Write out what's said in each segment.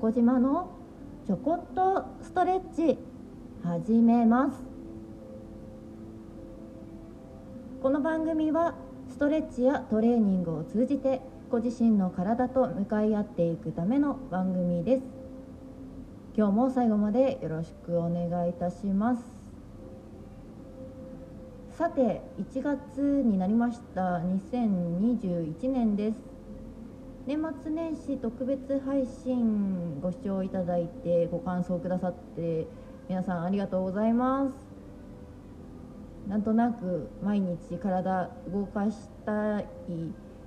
横島のちょこっとストレッチ始めます。この番組はストレッチやトレーニングを通じてご自身の体と向かい合っていくための番組です。今日も最後までよろしくお願いいたします。さて1月になりました。2021年です。年末年始特別配信ご視聴いただいてご感想くださって皆さんありがとうございます。なんとなく毎日体動かしたい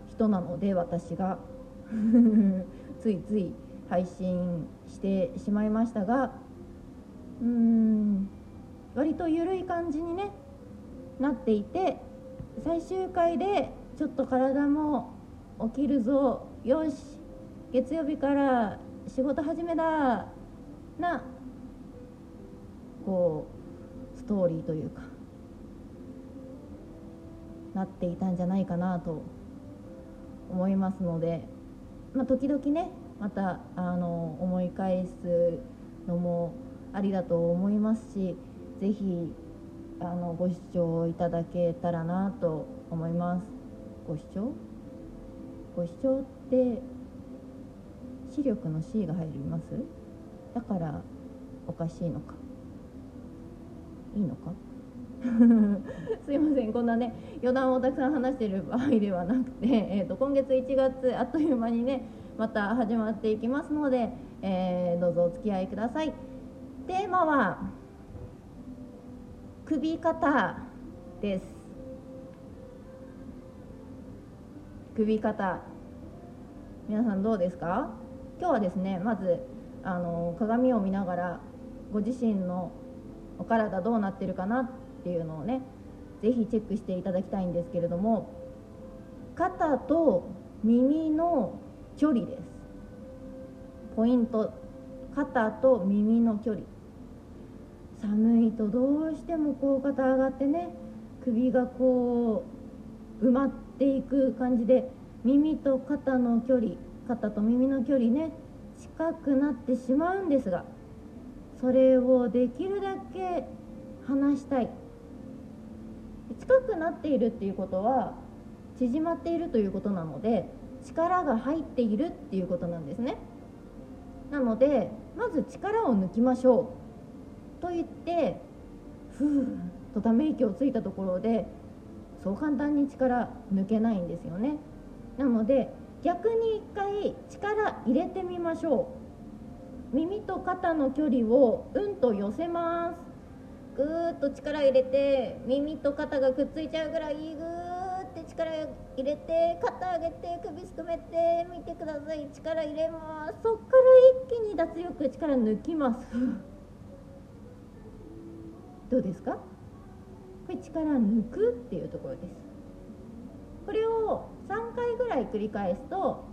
人なので私が。ついつい配信してしまいましたが。うーん割と緩い感じにねなっていて最終回でちょっと体も起きるぞよし月曜日から仕事始めだな。こうストーリーというか。なっていたんじゃないかなと思いますので、まあ、時々ねまたあの思い返すのもありだと思いますし是非ご視聴いただけたらなと思います。ご視聴？ご視聴って視力の C が入ります？だからおかしいのか？いいのか？すいません。こんなね余談をたくさん話している場合ではなくて、えーと、今月1月あっという間にねまた始まっていきますので、えー、どうぞお付き合いください。テーマは首肩です。首肩皆さんどうですか？今日はですねまずあの鏡を見ながらご自身のお体どうなってるかなっていうのをね是非チェックしていただきたいんですけれども肩と耳の距離です。ポイント。肩と耳の距離。寒いとどうしてもこう肩上がってね首がこう埋まってていく感じで耳と肩の距離肩と耳の距離ね近くなってしまうんですがそれをできるだけ離したい。近くなっているっていうことは縮まっているということなので力が入っているっていうことなんですね。なのでまず力を抜きましょうと言ってふーっとため息をついたところでそう簡単に力抜けないんですよね。なので逆に一回力入れてみましょう。耳と肩の距離をうんと寄せます。ぐーっと力入れて耳と肩がくっついちゃうぐらいぐーって力入れて肩上げて首すくめてみてください。力入れます。そっから一気に脱力力抜きます。どうですか？これ力抜くっていうところです。これを3回ぐらい繰り返すと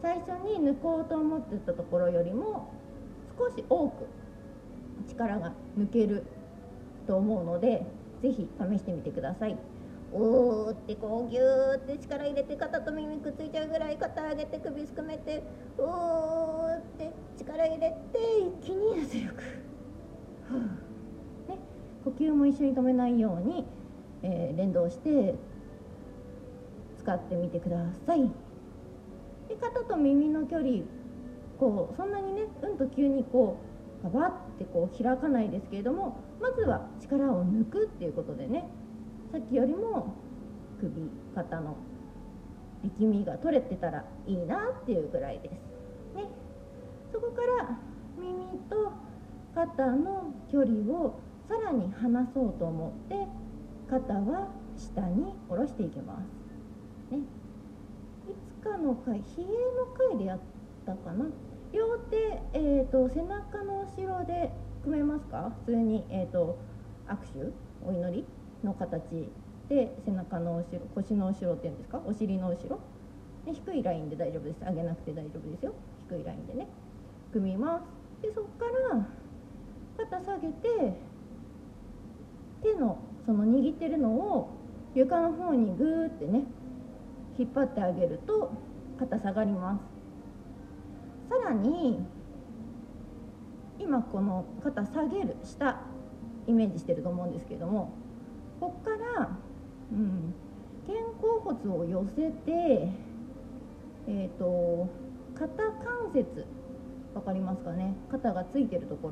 最初に抜こうと思ってたところよりも少し多く力が抜けると思うので是非試してみてください。おーってこうギューって力入れて肩と耳くっついちゃうぐらい肩上げて首すくめておーって力入れて一気に圧力、呼吸も一緒に止めないように、えー、連動して使ってみてくださいで肩と耳の距離こうそんなにねうんと急にこうババってこう開かないですけれどもまずは力を抜くっていうことでねさっきよりも首肩の力みが取れてたらいいなっていうぐらいです。ね、そこから耳と肩の距離をさらに離そうと思って肩は下に下ろしていきます。ね。いつかの回冷えの回でやったかな。両手、えーと、背中の後ろで組めますか？普通に、えーと、握手お祈りの形で背中の後ろ腰の後ろっていうんですか？お尻の後ろ。で低いラインで大丈夫です。上げなくて大丈夫ですよ。低いラインでね。組みます。でそこから肩下げて手のその握ってるのを床の方にグーってね引っ張ってあげると肩下がります。さらに今この肩下げる下イメージしてると思うんですけれどもここから、うん、肩甲骨を寄せてえっ、ー、と肩関節分かりますかね？肩がついてるとこ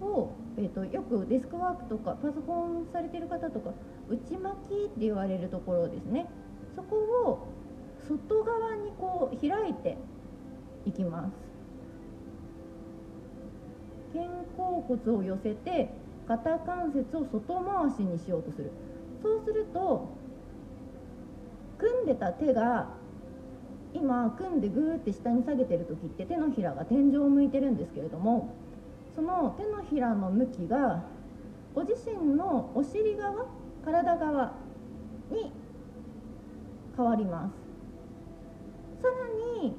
ろを、えーと、よくデスクワークとかパソコンされてる方とか内巻きって言われるところですね。そこを外側にこう開いていきます。肩甲骨を寄せて肩関節を外回しにしようとする。そうすると組んでた手が今組んでグーって下に下げてる時って手のひらが天井を向いてるんですけれどもその手のひらの向きがご自身のお尻側体側に変わりますさらに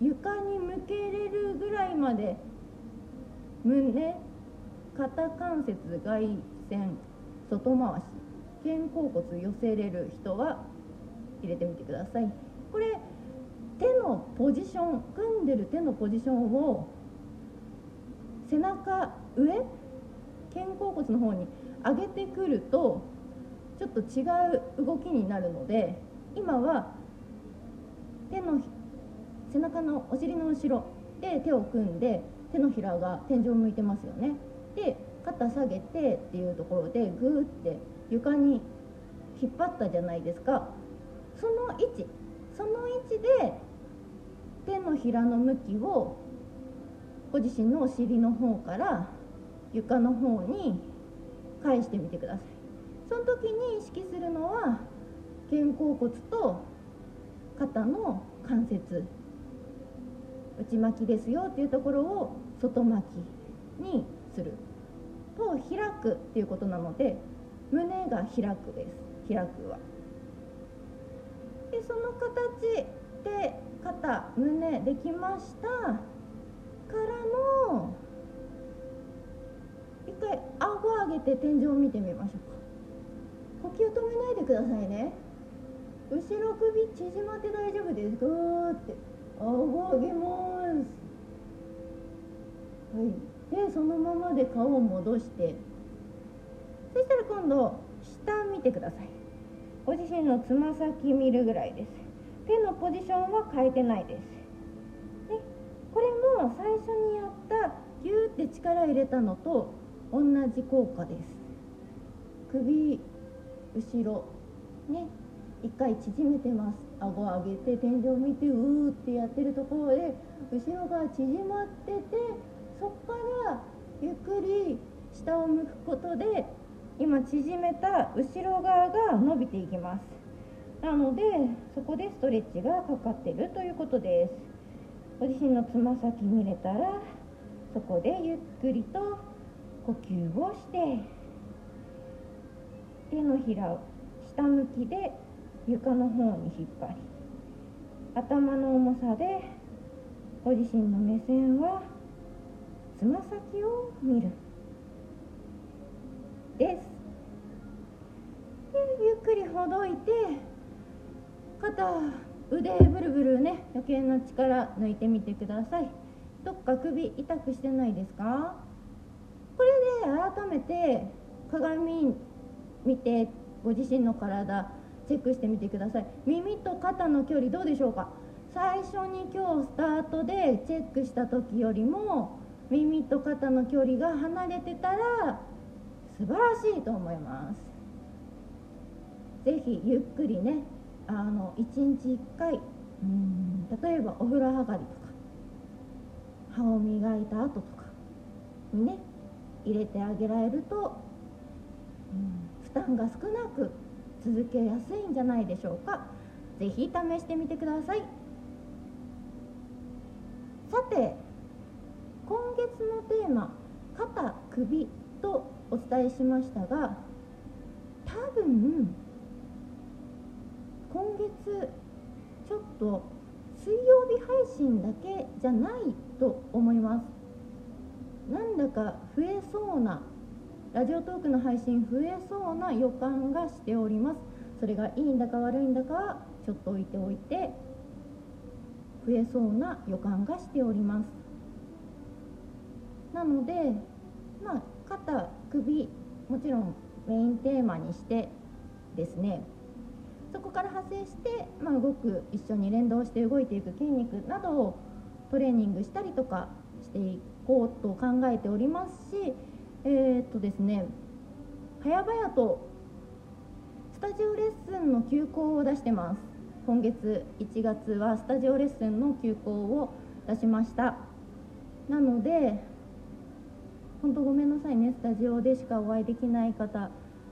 床に向けれるぐらいまで胸肩関節外旋外回し肩甲骨寄せれる人は入れてみてください。これ手のポジション組んでる手のポジションを背中上？肩甲骨の方に上げてくるとちょっと違う動きになるので今は手の背中のお尻の後ろで手を組んで手のひらが天井を向いてますよね。で肩下げてっていうところでグーって床に引っ張ったじゃないですか。その位置その位置で手のひらの向きをご自身のお尻の方から床の方に返してみてください。その時に意識するのは肩甲骨と肩の関節。内巻きですよっていうところを外巻きにする。と開くっていうことなので胸が開くです。開くは。でその形で肩胸できました。からの一回顎を上げて天井を見てみましょうか。呼吸止めないでくださいね。後ろ首縮まって大丈夫です。グーって顎上げます。はい。でそのままで顔を戻して。そしたら今度下見てください。ご自身のつま先見るぐらいです。手のポジションは変えてないです。最初にやったギューって力入れたのと同じ効果です。首後ろね一回縮めてます。顎上げて天井見てうーってやってるところで後ろが縮まっててそこからゆっくり下を向くことで今縮めた後ろ側が伸びていきます。なのでそこでストレッチがかかってるということです。ご自身のつま先見れたらそこでゆっくりと呼吸をして手のひらを下向きで床の方に引っ張り頭の重さでご自身の目線はつま先を見る。です。でゆっくりほどいて肩腕ブルブルね余計な力抜いてみてください。どっか首痛くしてないですか？これで改めて鏡見てご自身の体チェックしてみてください。耳と肩の距離どうでしょうか？最初に今日スタートでチェックした時よりも耳と肩の距離が離れてたら素晴らしいと思います。是非ゆっくりねあの1日1回うん例えばお風呂上がりとか歯を磨いた後とかにね入れてあげられると、うん、負担が少なく続けやすいんじゃないでしょうか。是非試してみてください。さて今月のテーマ「肩首」とお伝えしましたが多分今月ちょっと水曜日配信だけじゃないと思います。なんだか増えそうなラジオトークの配信増えそうな予感がしております。それがいいんだか悪いんだかはちょっと置いておいて増えそうな予感がしております。なのでまあ肩首もちろんメインテーマにしてですねそこから派生して、まあ、動く一緒に連動して動いていく筋肉などをトレーニングしたりとかしていこうと考えておりますしえー、っとですね早々とスタジオレッスンの休校を出してます。今月1月はスタジオレッスンの休校を出しました。なので本当ごめんなさいねスタジオでしかお会いできない方。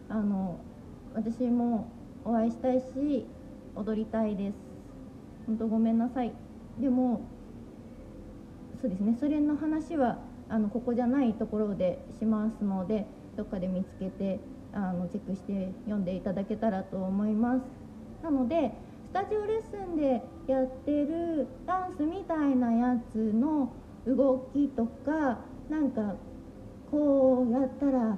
あの私もお会いしたいし踊りたいです。本当ごめんなさい。でもそうですねそれの話はあのここじゃないところでしますのでどっかで見つけてあのチェックして読んでいただけたらと思います。なのでスタジオレッスンでやってるダンスみたいなやつの動きとかなんかこうやったら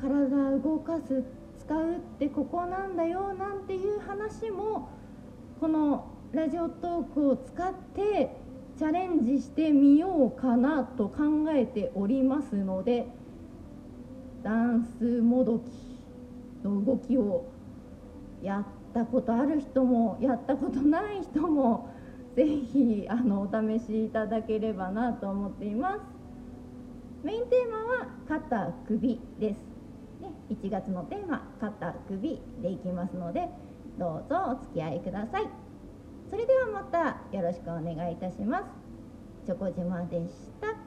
体動かす使うってここなんだよなんていう話もこのラジオトークを使ってチャレンジしてみようかなと考えておりますのでダンスもどきの動きをやったことある人もやったことない人もぜひあのお試しいただければなと思っています。メインテーマは肩首です、1月のテーマ「肩首」でいきますのでどうぞお付き合いください。それではまたよろしくお願いいたします。チョコ島でした。